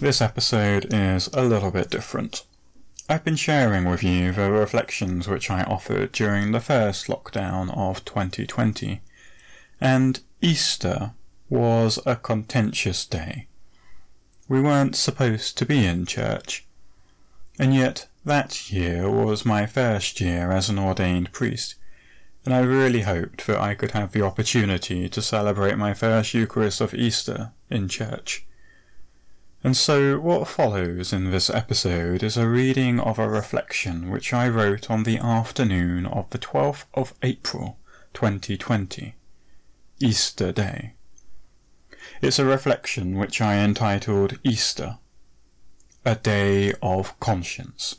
This episode is a little bit different. I've been sharing with you the reflections which I offered during the first lockdown of 2020, and Easter was a contentious day. We weren't supposed to be in church, and yet that year was my first year as an ordained priest, and I really hoped that I could have the opportunity to celebrate my first Eucharist of Easter in church. And so, what follows in this episode is a reading of a reflection which I wrote on the afternoon of the 12th of April 2020, Easter Day. It's a reflection which I entitled Easter, a Day of Conscience.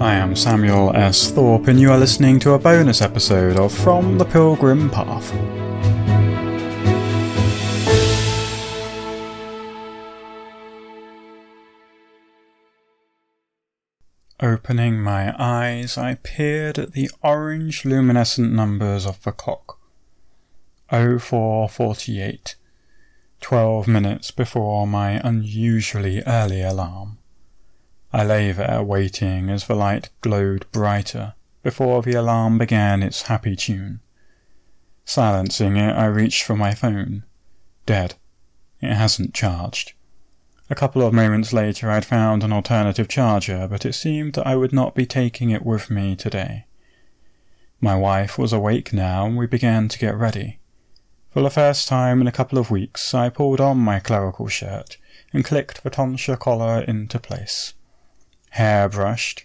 I am Samuel S. Thorpe, and you are listening to a bonus episode of From the Pilgrim Path. Opening my eyes, I peered at the orange luminescent numbers of the clock. 0448, twelve minutes before my unusually early alarm. I lay there waiting as the light glowed brighter before the alarm began its happy tune. Silencing it, I reached for my phone. Dead. It hasn't charged. A couple of moments later, I'd found an alternative charger, but it seemed that I would not be taking it with me today. My wife was awake now, and we began to get ready. For the first time in a couple of weeks, I pulled on my clerical shirt and clicked the tonsure collar into place. Hair brushed,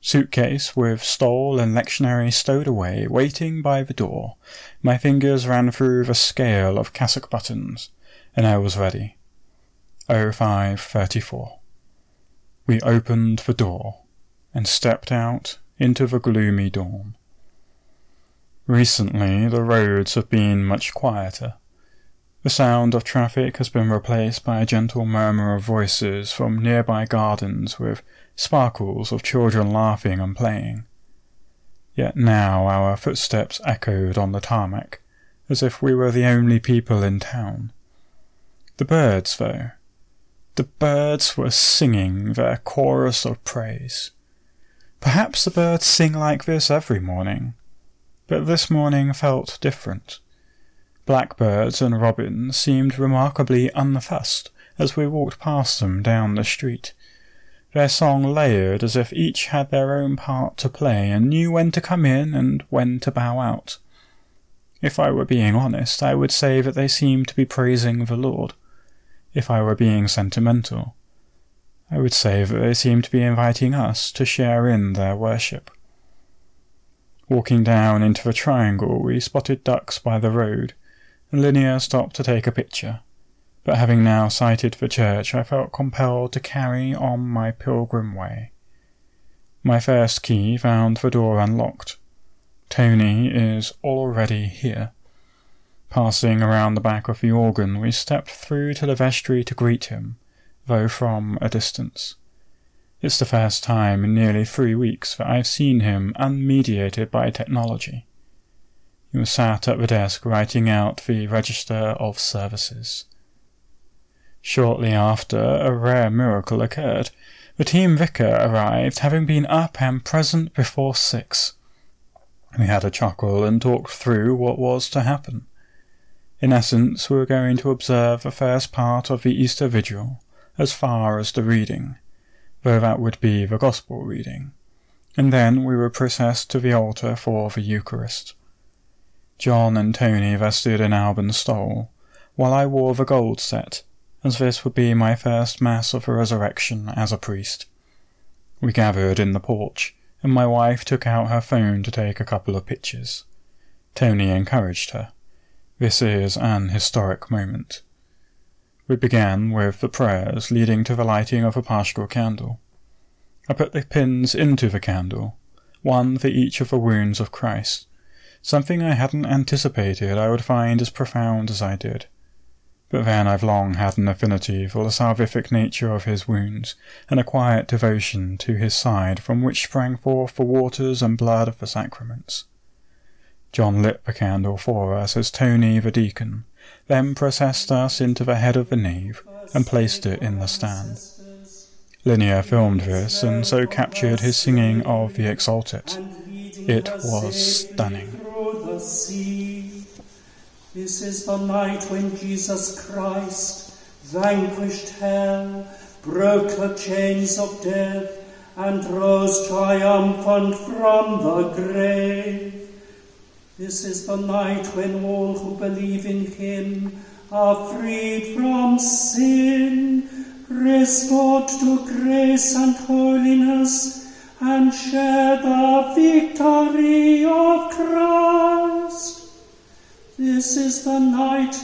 suitcase with stole and lectionary stowed away, waiting by the door. My fingers ran through the scale of cassock buttons, and I was ready. 0534. We opened the door and stepped out into the gloomy dawn. Recently, the roads have been much quieter. The sound of traffic has been replaced by a gentle murmur of voices from nearby gardens with sparkles of children laughing and playing. Yet now our footsteps echoed on the tarmac, as if we were the only people in town. The birds, though, the birds were singing their chorus of praise. Perhaps the birds sing like this every morning, but this morning felt different. Blackbirds and robins seemed remarkably unfussed as we walked past them down the street. Their song layered as if each had their own part to play and knew when to come in and when to bow out. If I were being honest, I would say that they seemed to be praising the Lord if I were being sentimental. I would say that they seemed to be inviting us to share in their worship. Walking down into the triangle, we spotted ducks by the road, and Linnea stopped to take a picture. But having now sighted the church, I felt compelled to carry on my pilgrim way. My first key found the door unlocked. Tony is already here. Passing around the back of the organ, we stepped through to the vestry to greet him, though from a distance. It's the first time in nearly three weeks that I've seen him unmediated by technology. He was sat at the desk writing out the Register of Services. Shortly after, a rare miracle occurred. The team vicar arrived, having been up and present before six. We had a chuckle and talked through what was to happen. In essence, we were going to observe the first part of the Easter Vigil, as far as the reading, though that would be the Gospel reading, and then we would process to the altar for the Eucharist. John and Tony vested in Albin's stole, while I wore the gold set, as this would be my first Mass of the Resurrection as a priest. We gathered in the porch, and my wife took out her phone to take a couple of pictures. Tony encouraged her. This is an historic moment. We began with the prayers leading to the lighting of a paschal candle. I put the pins into the candle, one for each of the wounds of Christ, something I hadn't anticipated I would find as profound as I did. But then I've long had an affinity for the salvific nature of his wounds, and a quiet devotion to his side from which sprang forth the waters and blood of the sacraments. John lit the candle for us as Tony the deacon, then processed us into the head of the nave and placed it in the stand. Linnea filmed this and so captured his singing of the Exsultet. It was stunning. This is the night when Jesus Christ vanquished hell, broke the chains of death, and rose triumphant from the grave. This is the night when all who believe in him are freed from sin, restored to grace and holiness, and share the victory of Christ. This is the night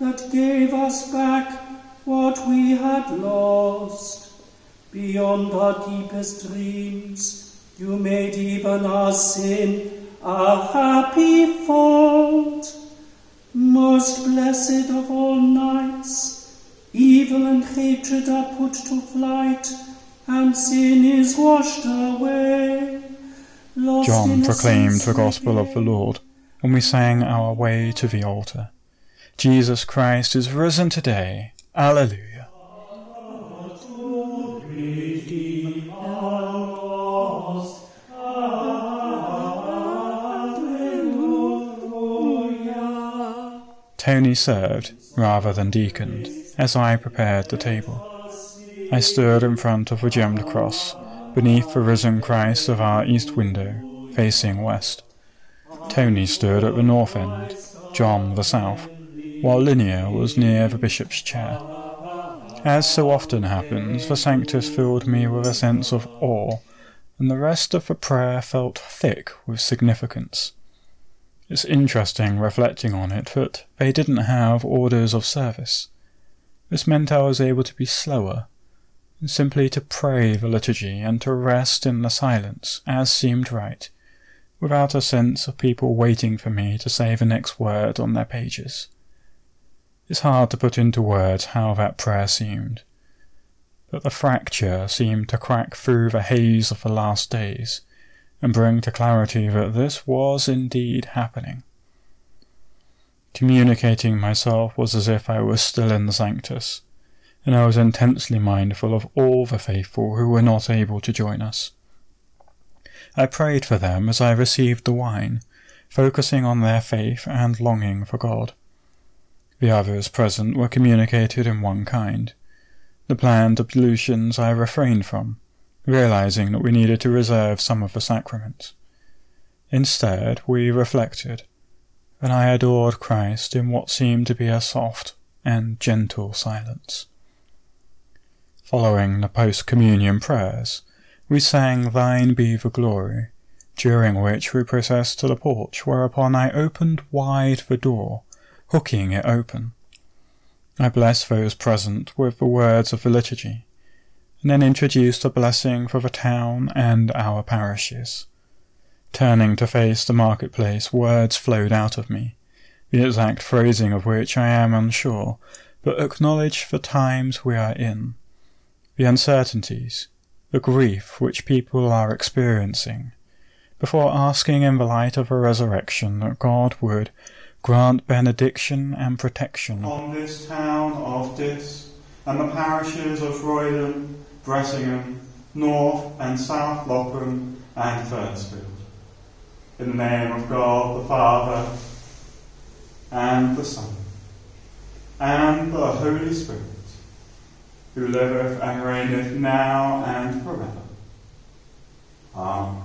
that gave us back what we had lost. Beyond our deepest dreams, you made even our sin a happy fault. Most blessed of all nights, evil and hatred are put to flight, and sin is washed away. John proclaimed the gospel of the Lord, and we sang our way to the altar. Jesus Christ is risen today. Alleluia. Tony served rather than deaconed as I prepared the table. I stood in front of the gemmed cross beneath the risen Christ of our east window, facing west. Tony stood at the north end, John the south, while Linnea was near the bishop's chair. As so often happens, the Sanctus filled me with a sense of awe, and the rest of the prayer felt thick with significance. It's interesting reflecting on it that they didn't have orders of service. This meant I was able to be slower, simply to pray the liturgy and to rest in the silence as seemed right, without a sense of people waiting for me to say the next word on their pages. It's hard to put into words how that prayer seemed, but the fracture seemed to crack through the haze of the last days and bring to clarity that this was indeed happening. Communicating myself was as if I was still in the Sanctus, and I was intensely mindful of all the faithful who were not able to join us. I prayed for them as I received the wine, focusing on their faith and longing for God. The others present were communicated in one kind. The planned ablutions I refrained from, realizing that we needed to reserve some of the sacraments. Instead, we reflected, and I adored Christ in what seemed to be a soft and gentle silence. Following the post communion prayers, we sang Thine be the glory, during which we processed to the porch, whereupon I opened wide the door, hooking it open. I blessed those present with the words of the liturgy, and then introduced a blessing for the town and our parishes. Turning to face the marketplace, words flowed out of me, the exact phrasing of which I am unsure, but acknowledge the times we are in, the uncertainties, the grief which people are experiencing, before asking in the light of a resurrection that God would grant benediction and protection on this town of Diss and the parishes of Roydon Bressingham, North and South Lopham, and Fersfield. In the name of God the Father, and the Son, and the Holy Spirit, who liveth and reigneth now and forever. Amen.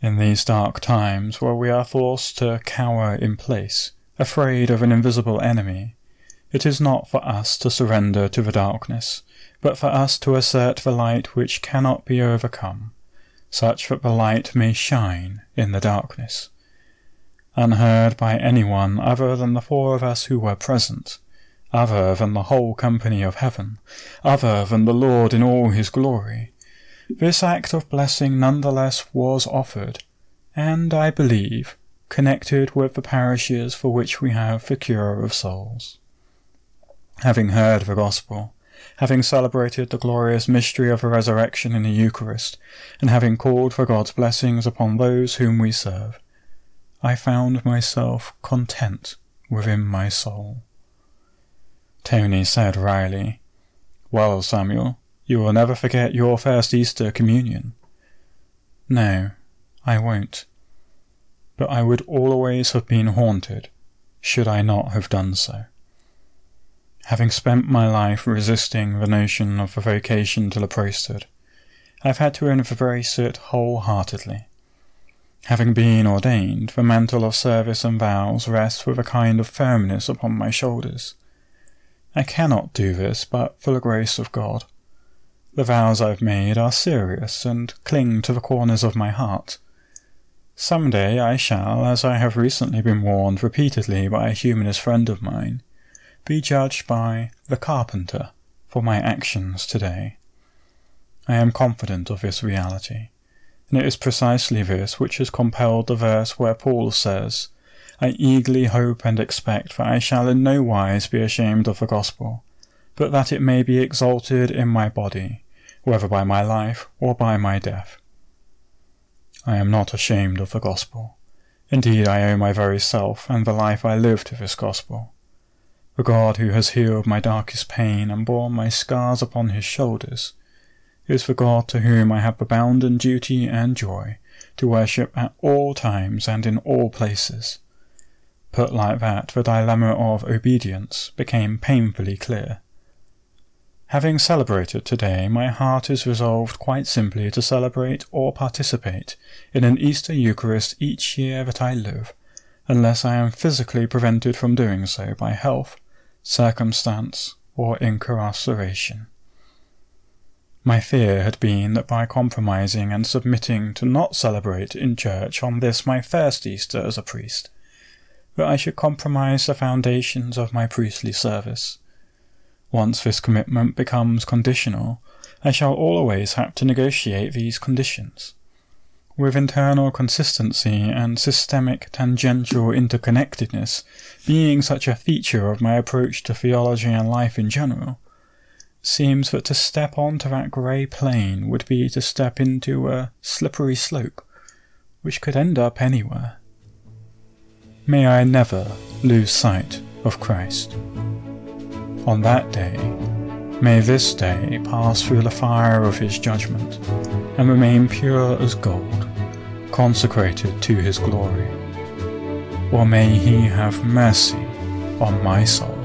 In these dark times, where we are forced to cower in place, afraid of an invisible enemy, it is not for us to surrender to the darkness, but for us to assert the light which cannot be overcome, such that the light may shine in the darkness. Unheard by anyone other than the four of us who were present, other than the whole company of heaven, other than the Lord in all his glory, this act of blessing nonetheless was offered, and, I believe, connected with the parishes for which we have the cure of souls. Having heard the gospel, having celebrated the glorious mystery of the resurrection in the Eucharist, and having called for God's blessings upon those whom we serve, I found myself content within my soul. Tony said wryly, Well, Samuel, you will never forget your first Easter communion. No, I won't. But I would always have been haunted should I not have done so. Having spent my life resisting the notion of a vocation to the priesthood, I've had to embrace it wholeheartedly. Having been ordained, the mantle of service and vows rests with a kind of firmness upon my shoulders. I cannot do this but for the grace of God. The vows I've made are serious and cling to the corners of my heart. Some day I shall, as I have recently been warned repeatedly by a humanist friend of mine, be judged by the carpenter for my actions today. I am confident of this reality, and it is precisely this which has compelled the verse where Paul says, I eagerly hope and expect that I shall in no wise be ashamed of the gospel, but that it may be exalted in my body, whether by my life or by my death. I am not ashamed of the gospel. Indeed, I owe my very self and the life I live to this gospel. The God who has healed my darkest pain and borne my scars upon his shoulders is the God to whom I have bounden duty and joy to worship at all times and in all places. Put like that, the dilemma of obedience became painfully clear. Having celebrated today, my heart is resolved quite simply to celebrate or participate in an Easter Eucharist each year that I live, unless I am physically prevented from doing so by health, circumstance, or incarceration. My fear had been that by compromising and submitting to not celebrate in church on this my first Easter as a priest, that I should compromise the foundations of my priestly service once this commitment becomes conditional, I shall always have to negotiate these conditions. With internal consistency and systemic tangential interconnectedness being such a feature of my approach to theology and life in general, seems that to step onto that grey plane would be to step into a slippery slope, which could end up anywhere. May I never lose sight of Christ on that day, may this day pass through the fire of his judgment, and remain pure as gold, consecrated to his glory. Or may he have mercy on my soul.